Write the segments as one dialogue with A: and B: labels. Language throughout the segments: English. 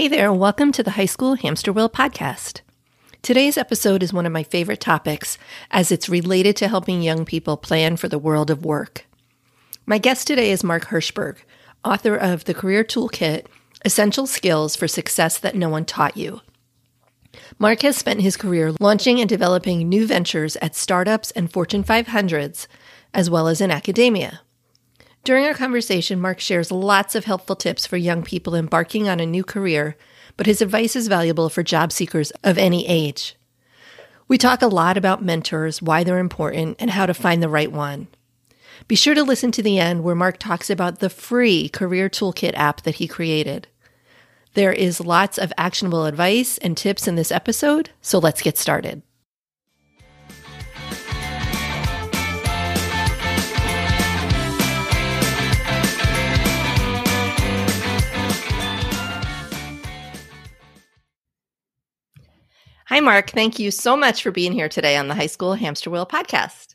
A: Hey there, welcome to the High School Hamster Wheel podcast. Today's episode is one of my favorite topics as it's related to helping young people plan for the world of work. My guest today is Mark Herschberg, author of The Career Toolkit Essential Skills for Success That No One Taught You. Mark has spent his career launching and developing new ventures at startups and Fortune 500s, as well as in academia. During our conversation, Mark shares lots of helpful tips for young people embarking on a new career, but his advice is valuable for job seekers of any age. We talk a lot about mentors, why they're important, and how to find the right one. Be sure to listen to the end where Mark talks about the free Career Toolkit app that he created. There is lots of actionable advice and tips in this episode, so let's get started. Hi, Mark. Thank you so much for being here today on the High School Hamster Wheel podcast.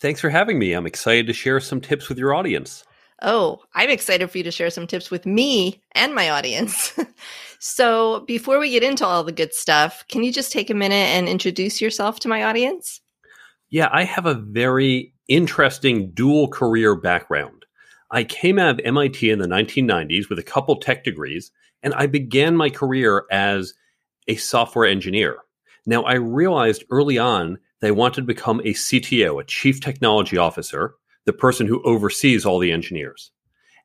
B: Thanks for having me. I'm excited to share some tips with your audience.
A: Oh, I'm excited for you to share some tips with me and my audience. so, before we get into all the good stuff, can you just take a minute and introduce yourself to my audience?
B: Yeah, I have a very interesting dual career background. I came out of MIT in the 1990s with a couple tech degrees, and I began my career as a software engineer. Now, I realized early on that I wanted to become a CTO, a chief technology officer, the person who oversees all the engineers.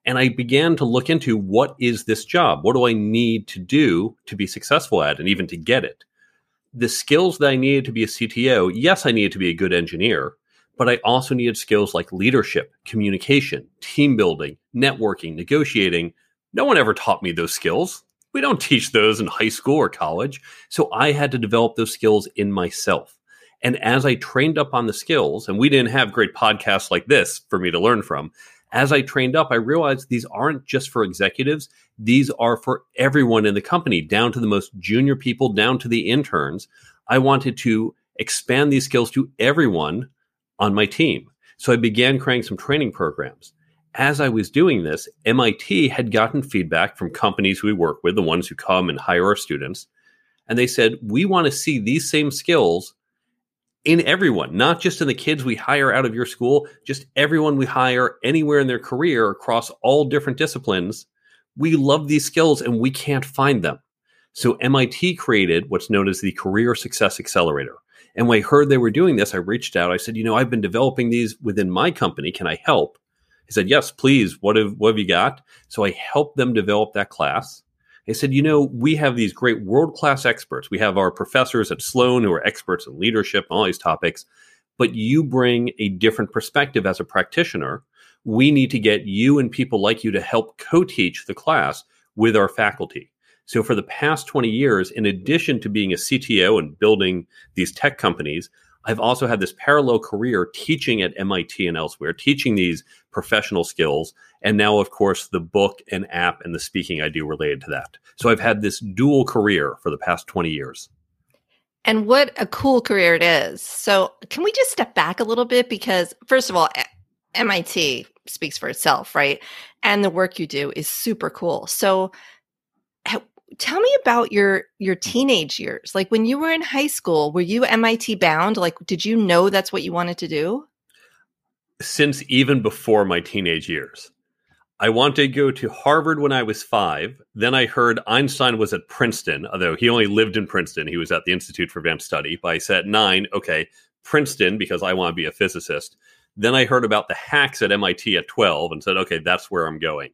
B: And I began to look into what is this job? What do I need to do to be successful at and even to get it? The skills that I needed to be a CTO, yes, I needed to be a good engineer, but I also needed skills like leadership, communication, team building, networking, negotiating. No one ever taught me those skills. We don't teach those in high school or college. So I had to develop those skills in myself. And as I trained up on the skills, and we didn't have great podcasts like this for me to learn from, as I trained up, I realized these aren't just for executives. These are for everyone in the company, down to the most junior people, down to the interns. I wanted to expand these skills to everyone on my team. So I began creating some training programs as I was doing this, MIT had gotten feedback from companies we work with, the ones who come and hire our students. And they said, we want to see these same skills in everyone, not just in the kids we hire out of your school, just everyone we hire anywhere in their career across all different disciplines. We love these skills and we can't find them. So MIT created what's known as the Career Success Accelerator. And when I heard they were doing this, I reached out. I said, you know, I've been developing these within my company. Can I help? He said, Yes, please. What have, what have you got? So I helped them develop that class. He said, You know, we have these great world class experts. We have our professors at Sloan who are experts in leadership and all these topics, but you bring a different perspective as a practitioner. We need to get you and people like you to help co teach the class with our faculty. So, for the past 20 years, in addition to being a CTO and building these tech companies, I've also had this parallel career teaching at MIT and elsewhere, teaching these professional skills. And now, of course, the book and app and the speaking I do related to that. So I've had this dual career for the past 20 years.
A: And what a cool career it is. So, can we just step back a little bit? Because, first of all, MIT speaks for itself, right? And the work you do is super cool. So, tell me about your your teenage years. Like when you were in high school were you mit bound? Like did you know that's what you wanted to do?
B: Since even before my teenage years. I wanted to go to harvard when i was five. Then i heard einstein was at princeton although he only lived in princeton. He was at the institute for advanced study. But i said nine okay princeton because i want to be a physicist. Then i heard about the hacks at mit at 12 and said okay that's where i'm going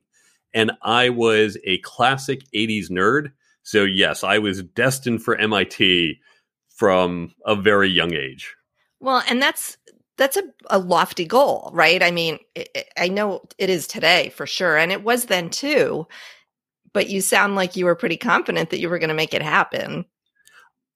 B: and I was a classic 80s nerd. So, yes, I was destined for MIT from a very young age.
A: Well, and that's that's a, a lofty goal, right? I mean, it, I know it is today for sure, and it was then too. But you sound like you were pretty confident that you were going to make it happen.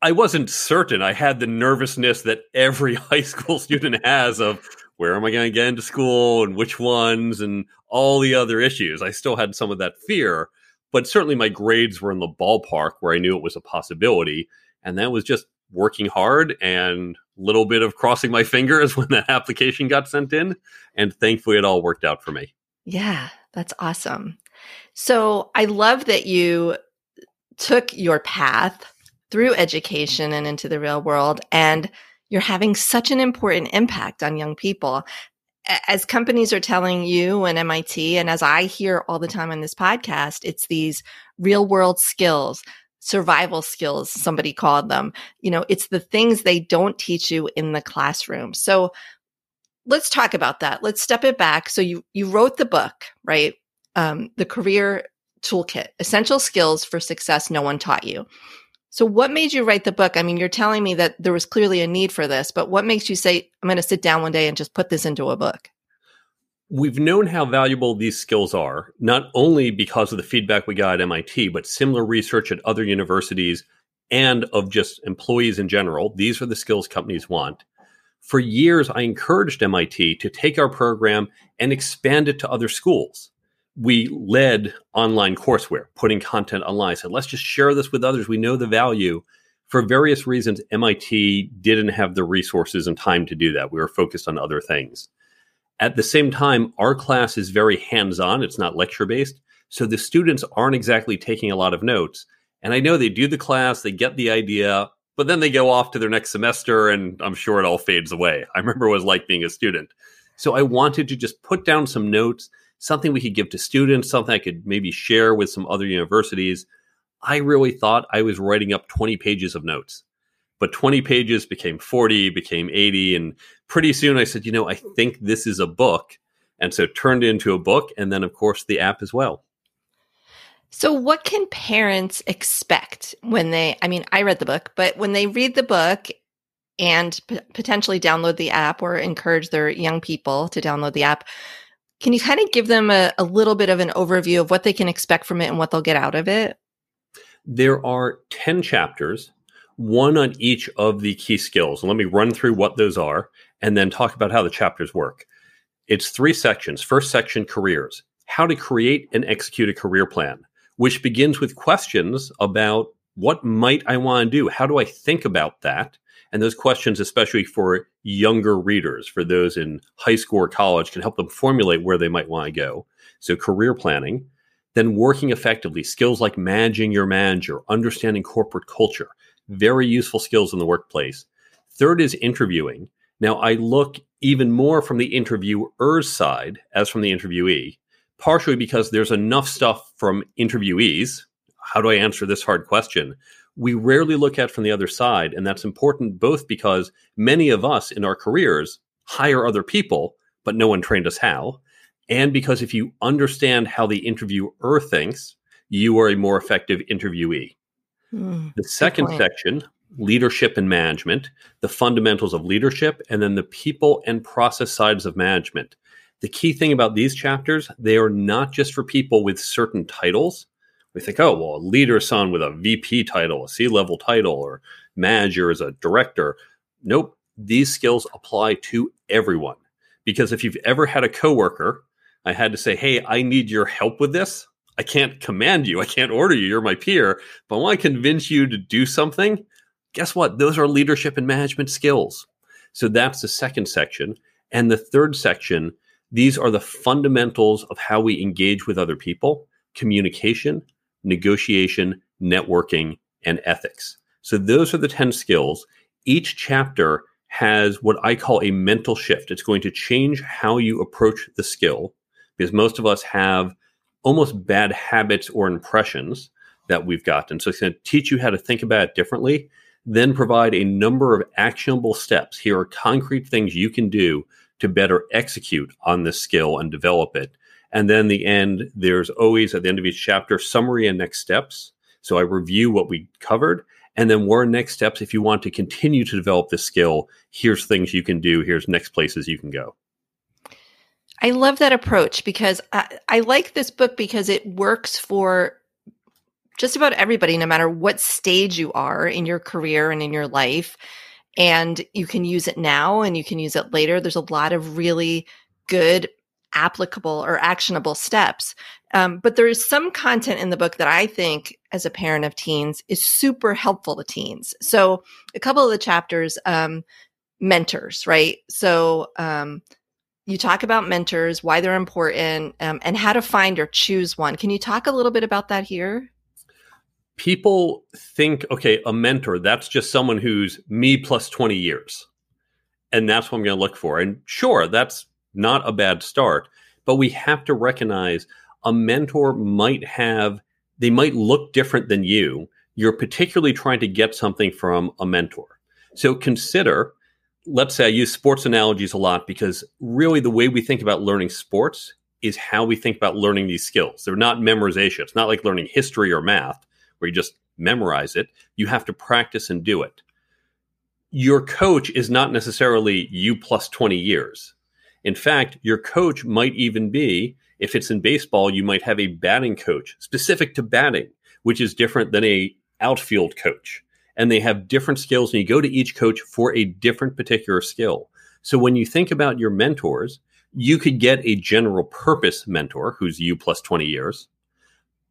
B: I wasn't certain. I had the nervousness that every high school student has of where am I going to get into school and which ones and all the other issues. I still had some of that fear, but certainly my grades were in the ballpark where I knew it was a possibility. And that was just working hard and a little bit of crossing my fingers when that application got sent in. And thankfully, it all worked out for me.
A: Yeah, that's awesome. So I love that you took your path through education and into the real world, and you're having such an important impact on young people. As companies are telling you and MIT, and as I hear all the time on this podcast, it's these real world skills, survival skills, somebody called them. You know, it's the things they don't teach you in the classroom. So let's talk about that. Let's step it back. So you, you wrote the book, right? Um, the career toolkit, essential skills for success no one taught you. So what made you write the book? I mean, you're telling me that there was clearly a need for this, but what makes you say, I'm going to sit down one day and just put this into a book?
B: We've known how valuable these skills are, not only because of the feedback we got at MIT, but similar research at other universities and of just employees in general. These are the skills companies want. For years, I encouraged MIT to take our program and expand it to other schools. We led online courseware, putting content online. Said, let's just share this with others. We know the value. For various reasons, MIT didn't have the resources and time to do that. We were focused on other things. At the same time, our class is very hands on, it's not lecture based. So the students aren't exactly taking a lot of notes. And I know they do the class, they get the idea, but then they go off to their next semester and I'm sure it all fades away. I remember what it was like being a student. So I wanted to just put down some notes, something we could give to students, something I could maybe share with some other universities. I really thought I was writing up 20 pages of notes but 20 pages became 40 became 80 and pretty soon i said you know i think this is a book and so turned into a book and then of course the app as well
A: so what can parents expect when they i mean i read the book but when they read the book and p- potentially download the app or encourage their young people to download the app can you kind of give them a, a little bit of an overview of what they can expect from it and what they'll get out of it
B: there are 10 chapters one on each of the key skills. Let me run through what those are and then talk about how the chapters work. It's three sections. First section, careers. How to create and execute a career plan, which begins with questions about what might I want to do? How do I think about that? And those questions, especially for younger readers, for those in high school or college, can help them formulate where they might want to go. So, career planning, then working effectively, skills like managing your manager, understanding corporate culture, very useful skills in the workplace. Third is interviewing. Now, I look even more from the interviewer's side as from the interviewee, partially because there's enough stuff from interviewees. How do I answer this hard question? We rarely look at from the other side. And that's important both because many of us in our careers hire other people, but no one trained us how. And because if you understand how the interviewer thinks, you are a more effective interviewee. Mm, the second section, leadership and management, the fundamentals of leadership, and then the people and process sides of management. The key thing about these chapters, they are not just for people with certain titles. We think, oh, well, a leader son with a VP title, a C level title, or manager as a director. Nope. These skills apply to everyone. Because if you've ever had a coworker, I had to say, hey, I need your help with this. I can't command you. I can't order you. You're my peer. But I want to convince you to do something. Guess what? Those are leadership and management skills. So that's the second section. And the third section, these are the fundamentals of how we engage with other people communication, negotiation, networking, and ethics. So those are the 10 skills. Each chapter has what I call a mental shift. It's going to change how you approach the skill because most of us have almost bad habits or impressions that we've gotten. So it's going to teach you how to think about it differently, then provide a number of actionable steps. Here are concrete things you can do to better execute on this skill and develop it. And then the end, there's always at the end of each chapter summary and next steps. So I review what we covered. And then what are next steps if you want to continue to develop this skill? Here's things you can do. Here's next places you can go.
A: I love that approach because I, I like this book because it works for just about everybody, no matter what stage you are in your career and in your life. And you can use it now and you can use it later. There's a lot of really good, applicable, or actionable steps. Um, but there is some content in the book that I think, as a parent of teens, is super helpful to teens. So, a couple of the chapters, um, mentors, right? So, um, you talk about mentors, why they're important, um, and how to find or choose one. Can you talk a little bit about that here?
B: People think, okay, a mentor, that's just someone who's me plus 20 years. And that's what I'm going to look for. And sure, that's not a bad start, but we have to recognize a mentor might have, they might look different than you. You're particularly trying to get something from a mentor. So consider, let's say I use sports analogies a lot because really the way we think about learning sports is how we think about learning these skills. They're not memorization. It's not like learning history or math where you just memorize it. You have to practice and do it. Your coach is not necessarily you plus 20 years. In fact, your coach might even be, if it's in baseball, you might have a batting coach specific to batting, which is different than a outfield coach. And they have different skills, and you go to each coach for a different particular skill. So when you think about your mentors, you could get a general purpose mentor who's you plus 20 years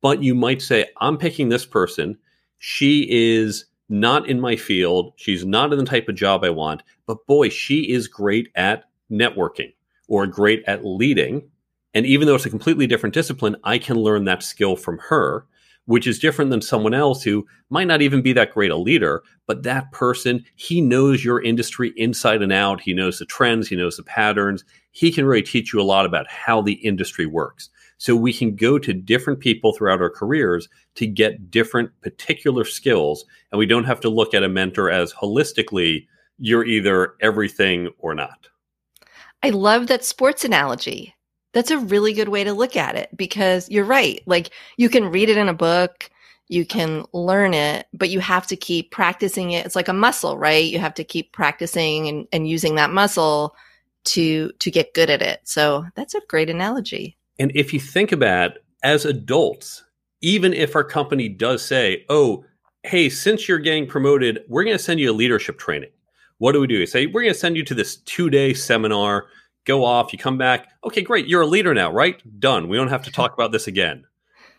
B: but you might say, I'm picking this person. She is not in my field. She's not in the type of job I want, but boy, she is great at networking or great at leading. And even though it's a completely different discipline, I can learn that skill from her, which is different than someone else who might not even be that great a leader, but that person, he knows your industry inside and out. He knows the trends, he knows the patterns. He can really teach you a lot about how the industry works. So we can go to different people throughout our careers to get different particular skills. And we don't have to look at a mentor as holistically, you're either everything or not.
A: I love that sports analogy. That's a really good way to look at it because you're right. Like you can read it in a book, you can learn it, but you have to keep practicing it. It's like a muscle, right? You have to keep practicing and, and using that muscle to to get good at it. So that's a great analogy.
B: And if you think about as adults, even if our company does say, oh, hey, since you're getting promoted, we're going to send you a leadership training. What do we do? We say, we're going to send you to this two day seminar, go off, you come back. Okay, great. You're a leader now, right? Done. We don't have to talk about this again.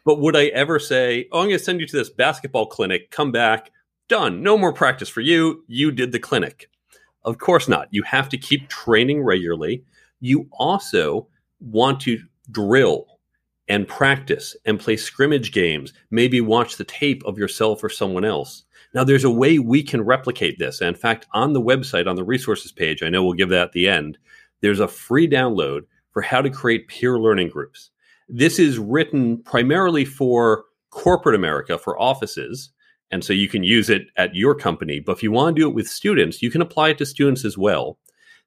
B: But would I ever say, oh, I'm going to send you to this basketball clinic, come back, done. No more practice for you. You did the clinic. Of course not. You have to keep training regularly. You also want to drill and practice and play scrimmage games, maybe watch the tape of yourself or someone else. Now, there's a way we can replicate this. in fact, on the website, on the resources page, I know we'll give that at the end, there's a free download for how to create peer learning groups. This is written primarily for corporate America, for offices. And so you can use it at your company. But if you want to do it with students, you can apply it to students as well.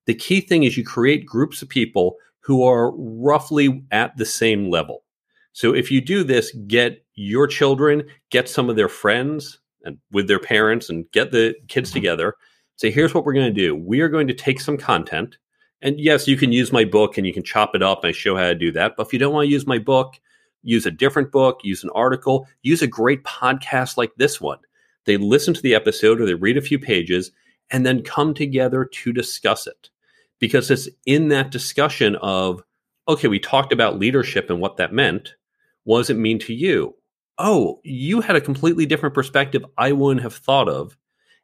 B: The key thing is you create groups of people who are roughly at the same level. So if you do this, get your children, get some of their friends and with their parents and get the kids mm-hmm. together. Say, here's what we're going to do. We are going to take some content. And yes, you can use my book and you can chop it up and I show how to do that. But if you don't want to use my book, use a different book, use an article, use a great podcast like this one. They listen to the episode or they read a few pages and then come together to discuss it because it's in that discussion of, okay, we talked about leadership and what that meant. What does it mean to you? Oh, you had a completely different perspective I wouldn't have thought of.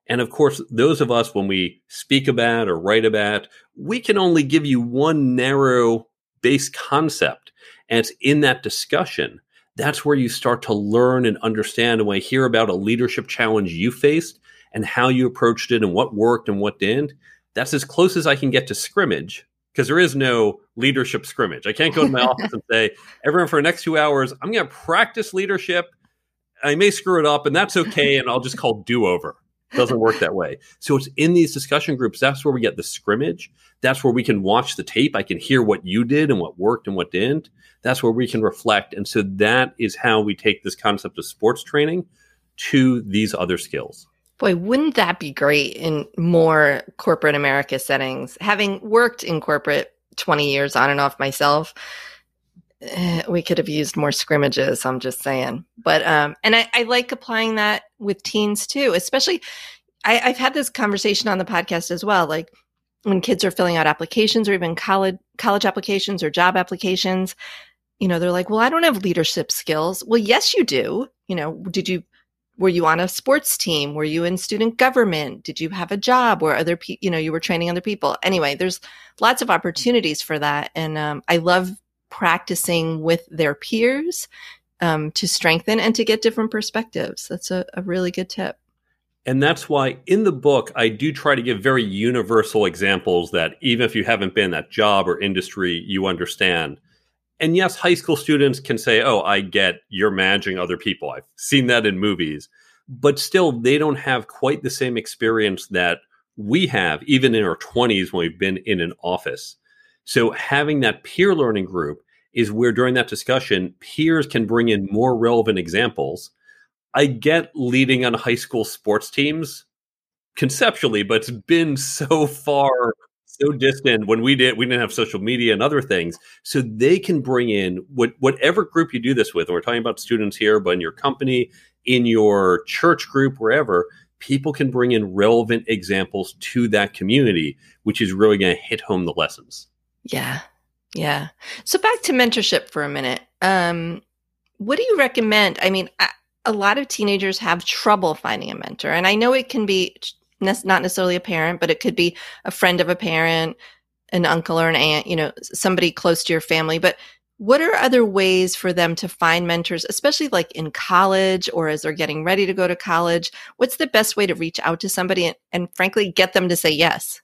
B: And of course, those of us, when we speak about or write about, we can only give you one narrow base concept. And it's in that discussion that's where you start to learn and understand. And when I hear about a leadership challenge you faced and how you approached it and what worked and what didn't, that's as close as I can get to scrimmage because there is no leadership scrimmage. I can't go to my office and say, everyone, for the next two hours, I'm going to practice leadership. I may screw it up, and that's okay. And I'll just call do over. Doesn't work that way. So it's in these discussion groups. That's where we get the scrimmage. That's where we can watch the tape. I can hear what you did and what worked and what didn't. That's where we can reflect. And so that is how we take this concept of sports training to these other skills.
A: Boy, wouldn't that be great in more corporate America settings? Having worked in corporate 20 years on and off myself, eh, we could have used more scrimmages. I'm just saying. But, um, and I, I like applying that with teens too, especially I, I've had this conversation on the podcast as well. Like when kids are filling out applications or even college, college applications or job applications, you know, they're like, well, I don't have leadership skills. Well, yes, you do. You know, did you were you on a sports team were you in student government did you have a job where other people you know you were training other people anyway there's lots of opportunities for that and um, i love practicing with their peers um, to strengthen and to get different perspectives. That's a, a really good tip.
B: And that's why in the book, I do try to give very universal examples that even if you haven't been in that job or industry, you understand. And yes, high school students can say, Oh, I get you're managing other people. I've seen that in movies. But still, they don't have quite the same experience that we have, even in our 20s when we've been in an office. So having that peer learning group is where during that discussion, peers can bring in more relevant examples. I get leading on high school sports teams conceptually, but it's been so far, so distant when we did we didn't have social media and other things. So they can bring in what whatever group you do this with, and we're talking about students here, but in your company, in your church group, wherever, people can bring in relevant examples to that community, which is really going to hit home the lessons.
A: Yeah. Yeah. So back to mentorship for a minute. Um, what do you recommend? I mean, a lot of teenagers have trouble finding a mentor, and I know it can be not necessarily a parent, but it could be a friend of a parent, an uncle or an aunt, you know, somebody close to your family. But what are other ways for them to find mentors, especially like in college or as they're getting ready to go to college? What's the best way to reach out to somebody and, and frankly get them to say yes?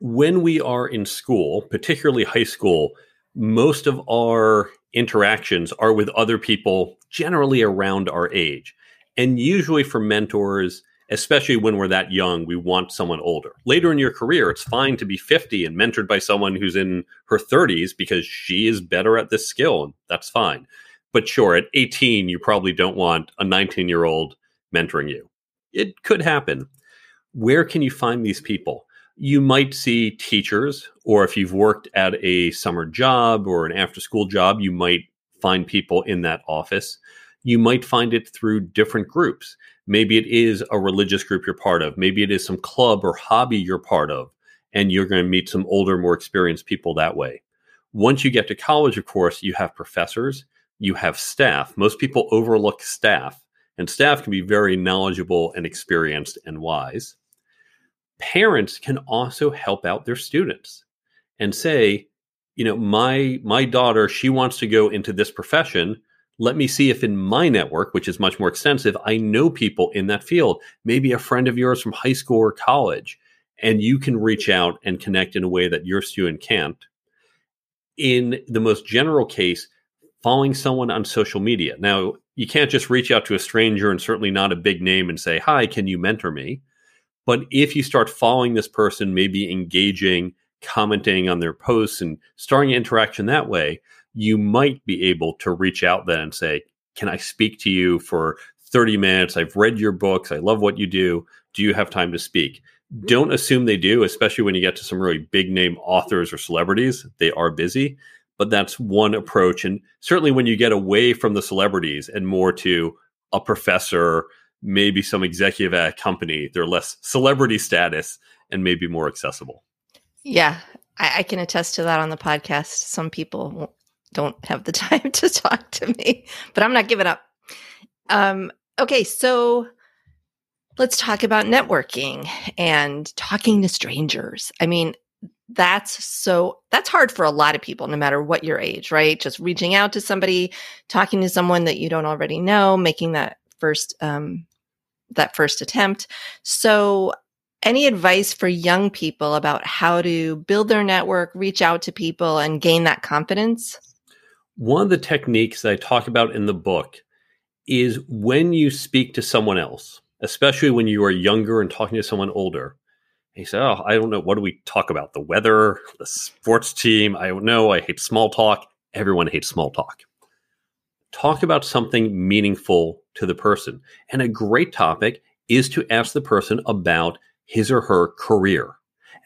B: When we are in school, particularly high school, most of our interactions are with other people generally around our age. And usually for mentors, especially when we're that young, we want someone older. Later in your career, it's fine to be 50 and mentored by someone who's in her 30s because she is better at this skill, and that's fine. But sure, at 18, you probably don't want a 19 year old mentoring you. It could happen. Where can you find these people? You might see teachers, or if you've worked at a summer job or an after school job, you might find people in that office. You might find it through different groups Maybe it is a religious group you're part of. Maybe it is some club or hobby you're part of, and you're going to meet some older, more experienced people that way. Once you get to college, of course, you have professors, you have staff. Most people overlook staff, and staff can be very knowledgeable and experienced and wise. Parents can also help out their students and say, you know, my my daughter, she wants to go into this profession let me see if in my network, which is much more extensive, I know people in that field, maybe a friend of yours from high school or college, and you can reach out and connect in a way that your student can't. In the most general case, following someone on social media. Now, you can't just reach out to a stranger and certainly not a big name and say, Hi, can you mentor me? But if you start following this person, maybe engaging, commenting on their posts and starting interaction that way, you might be able to reach out then and say, Can I speak to you for 30 minutes? I've read your books. I love what you do. Do you have time to speak? Don't assume they do, especially when you get to some really big name authors or celebrities. They are busy, but that's one approach. And certainly when you get away from the celebrities and more to a professor, maybe some executive at a company, they're less celebrity status and maybe more accessible.
A: Yeah, I, I, can attest to that on the podcast. Some people don't have the time to talk to me, but I'm not giving up. Um, okay, so let's talk about networking and talking to strangers. I mean, that's so that's hard for a lot of people no matter what your age right just reaching out to somebody talking to someone that you don't already know making that first um that first attempt so any advice for young people about how to build their network reach out to people and gain that confidence
B: one of the techniques that I talk about in the book is when you speak to someone else, especially when you are younger and talking to someone older. he said, Oh, I don't know. What do we talk about? The weather, the sports team? I don't know. I hate small talk. Everyone hates small talk. Talk about something meaningful to the person. And a great topic is to ask the person about his or her career.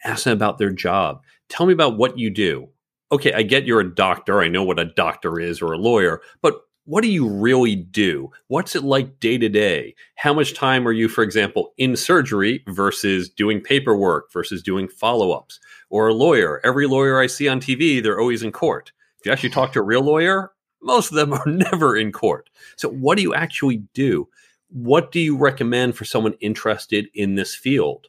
B: Ask them about their job. Tell me about what you do okay, I get you're a doctor. I know what a doctor is or a lawyer, but what do you really do? What's it like day to day? How much time are you, for example, in surgery versus doing paperwork versus doing follow ups? Or a lawyer. Every lawyer I see on TV, they're always in court. If you actually talk to a real lawyer, most of them are never in court. So, what do you actually do? What do you recommend for someone interested in this field?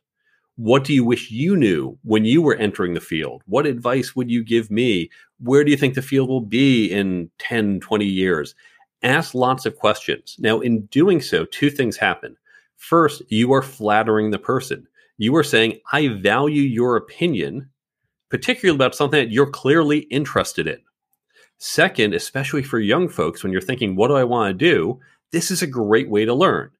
B: What do you wish you knew when you were entering the field? What advice would you give me? Where do you think the field will be in 10, 20 years? ask lots of questions. Now, in doing so, two things happen. First, you are flattering the person. You are saying, I value your opinion, particularly about something that you're clearly interested in. Second, especially for young folks, when you're thinking, what do I want to do? This is a great way to learn.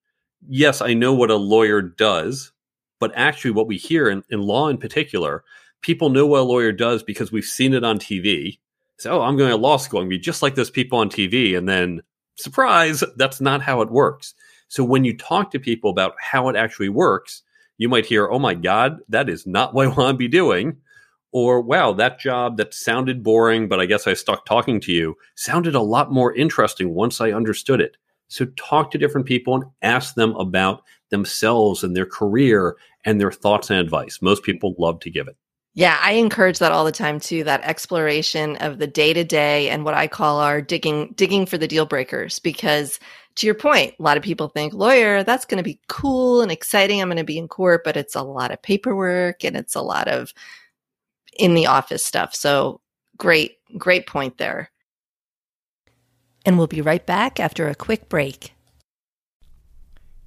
B: Yes, I know what a lawyer does, but actually, what we hear in, in law in particular, people know what a lawyer does because we've seen it on TV. So, oh, I'm going to law school and be just like those people on TV. And then, surprise, that's not how it works. So, when you talk to people about how it actually works, you might hear, oh my God, that is not what I want to be doing or wow, that job that sounded boring, but I guess I stuck talking to you sounded a lot more interesting once I understood it. So talk to different people and ask them about themselves and their career and their thoughts and advice. Most people love to give it.
A: Yeah, I encourage that all the time too, that exploration of the day to day and what I call our digging digging for the deal breakers because to your point, a lot of people think lawyer, that's going to be cool and exciting. I'm going to be in court, but it's a lot of paperwork and it's a lot of in the office stuff. So great, great point there. And we'll be right back after a quick break.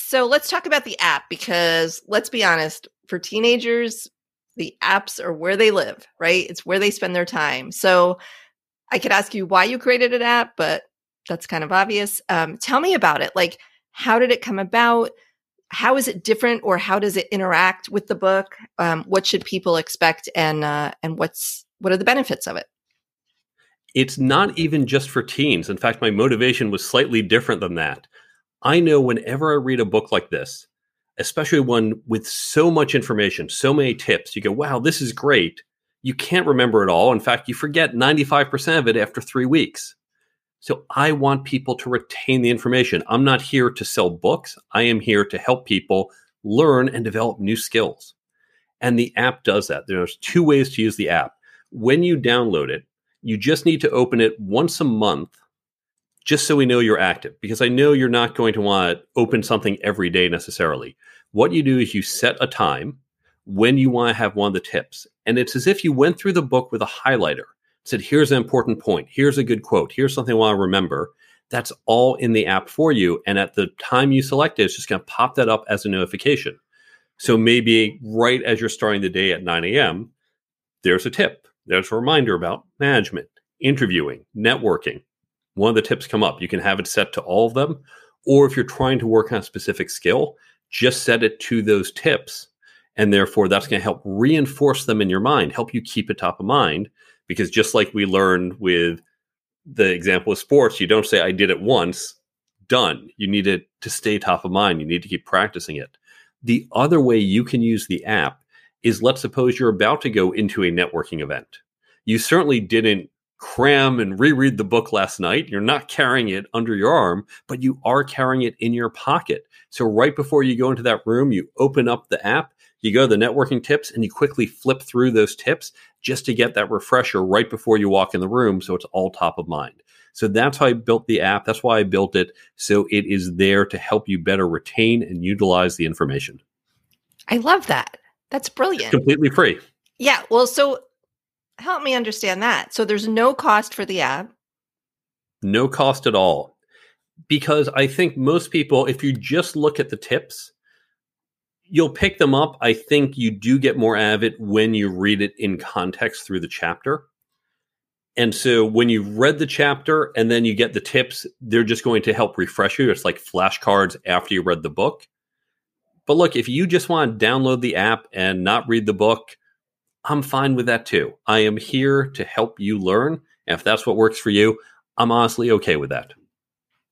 A: So let's talk about the app because let's be honest, for teenagers, the apps are where they live, right? It's where they spend their time. So I could ask you why you created an app, but that's kind of obvious. Um, tell me about it. Like, how did it come about? how is it different or how does it interact with the book um, what should people expect and uh, and what's what are the benefits of it
B: it's not even just for teens in fact my motivation was slightly different than that i know whenever i read a book like this especially one with so much information so many tips you go wow this is great you can't remember it all in fact you forget 95% of it after three weeks so I want people to retain the information. I'm not here to sell books. I am here to help people learn and develop new skills. And the app does that. There's two ways to use the app. When you download it, you just need to open it once a month just so we know you're active because I know you're not going to want to open something every day necessarily. What you do is you set a time when you want to have one of the tips. And it's as if you went through the book with a highlighter said, here's an important point. Here's a good quote. Here's something I want to remember. That's all in the app for you. And at the time you select it, it's just going to pop that up as a notification. So maybe right as you're starting the day at 9 a.m., there's a tip. There's a reminder about management, interviewing, networking. One of the tips come up. You can have it set to all of them. Or if you're trying to work on a specific skill, just set it to those tips. And therefore, that's going to help reinforce them in your mind, help you keep it top of mind because just like we learned with the example of sports, you don't say, I did it once, done. You need it to stay top of mind. You need to keep practicing it. The other way you can use the app is let's suppose you're about to go into a networking event. You certainly didn't cram and reread the book last night. You're not carrying it under your arm, but you are carrying it in your pocket. So right before you go into that room, you open up the app, you go to the networking tips, and you quickly flip through those tips just to get that refresher right before you walk in the room so it's all top of mind. So that's how I built the app. That's why I built it. So it is there to help you better retain and utilize the information.
A: I love that. That's brilliant. It's
B: completely free.
A: Yeah. Well, so help me understand that. So there's no cost for the app.
B: No cost at all. Because I think most people, if you just look at the tips, you'll pick them up. I think you do get more out of it when you read it in context through the chapter. And so when you've read the chapter and then you get the tips, they're just going to help refresh you. It's like flashcards after you read the book. But look, if you just want to download the app and not read the book, I'm fine with that too. I am here to help you learn. And if that's what works for you, I'm honestly okay with that.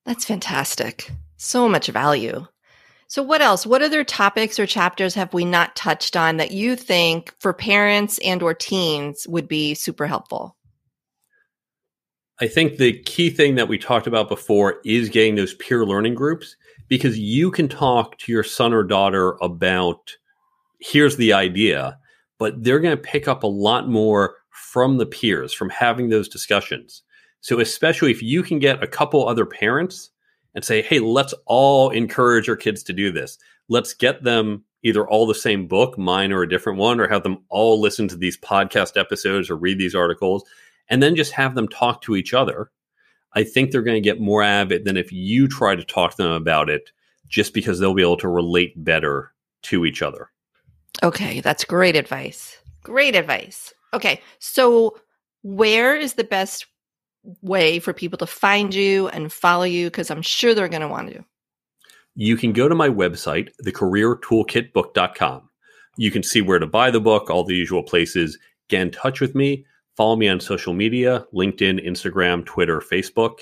A: That's fantastic. So much value. So what else? What other topics or chapters have we not touched on that you think for parents and or teens would be super helpful?
B: I think the key thing that we talked about before is getting those peer learning groups because you can talk to your son or daughter about here's the idea, but they're going to pick up a lot more from the peers from having those discussions. So, especially if you can get a couple other parents and say, hey, let's all encourage our kids to do this. Let's get them either all the same book, mine or a different one, or have them all listen to these podcast episodes or read these articles, and then just have them talk to each other. I think they're going to get more out of it than if you try to talk to them about it, just because they'll be able to relate better to each other.
A: Okay, that's great advice. Great advice. Okay, so where is the best way for people to find you and follow you? Because I'm sure they're going to want to.
B: You can go to my website, thecareertoolkitbook.com. You can see where to buy the book, all the usual places. Get in touch with me. Follow me on social media LinkedIn, Instagram, Twitter, Facebook.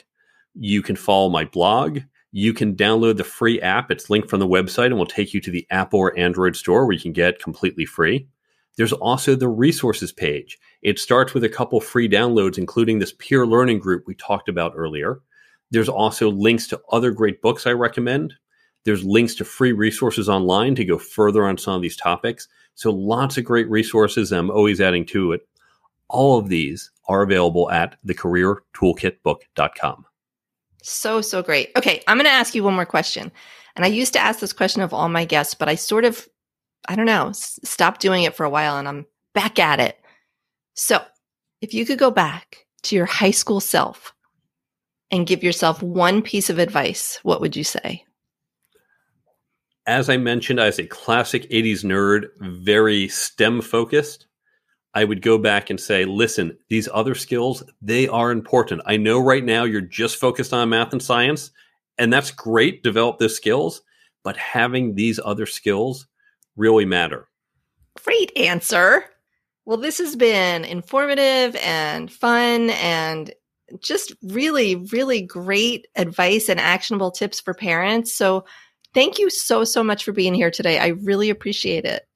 B: You can follow my blog. You can download the free app. It's linked from the website and will take you to the Apple or Android store where you can get completely free. There's also the resources page. It starts with a couple free downloads, including this peer learning group we talked about earlier. There's also links to other great books I recommend. There's links to free resources online to go further on some of these topics. So lots of great resources. I'm always adding to it. All of these are available at thecareertoolkitbook.com.
A: So, so great. Okay, I'm going to ask you one more question. And I used to ask this question of all my guests, but I sort of, I don't know, s- stopped doing it for a while and I'm back at it. So, if you could go back to your high school self and give yourself one piece of advice, what would you say?
B: As I mentioned, I was a classic 80s nerd, very STEM focused. I would go back and say, listen, these other skills, they are important. I know right now you're just focused on math and science, and that's great, develop those skills, but having these other skills really matter.
A: Great answer. Well, this has been informative and fun and just really, really great advice and actionable tips for parents. So, thank you so, so much for being here today. I really appreciate it.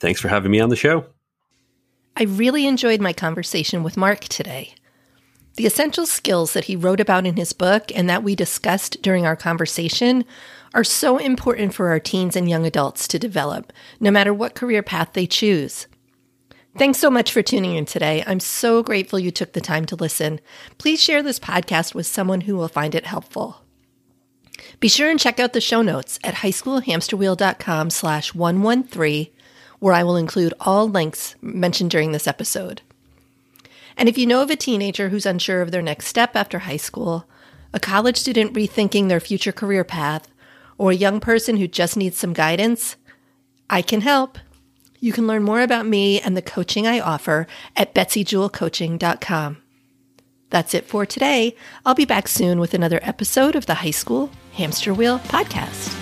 B: Thanks for having me on the show.
A: I really enjoyed my conversation with Mark today. The essential skills that he wrote about in his book and that we discussed during our conversation are so important for our teens and young adults to develop, no matter what career path they choose. Thanks so much for tuning in today. I'm so grateful you took the time to listen. Please share this podcast with someone who will find it helpful. Be sure and check out the show notes at highschoolhamsterwheel.com slash 113 where I will include all links mentioned during this episode. And if you know of a teenager who's unsure of their next step after high school, a college student rethinking their future career path, or a young person who just needs some guidance, I can help. You can learn more about me and the coaching I offer at betsyjewelcoaching.com. That's it for today. I'll be back soon with another episode of the High School Hamster Wheel Podcast.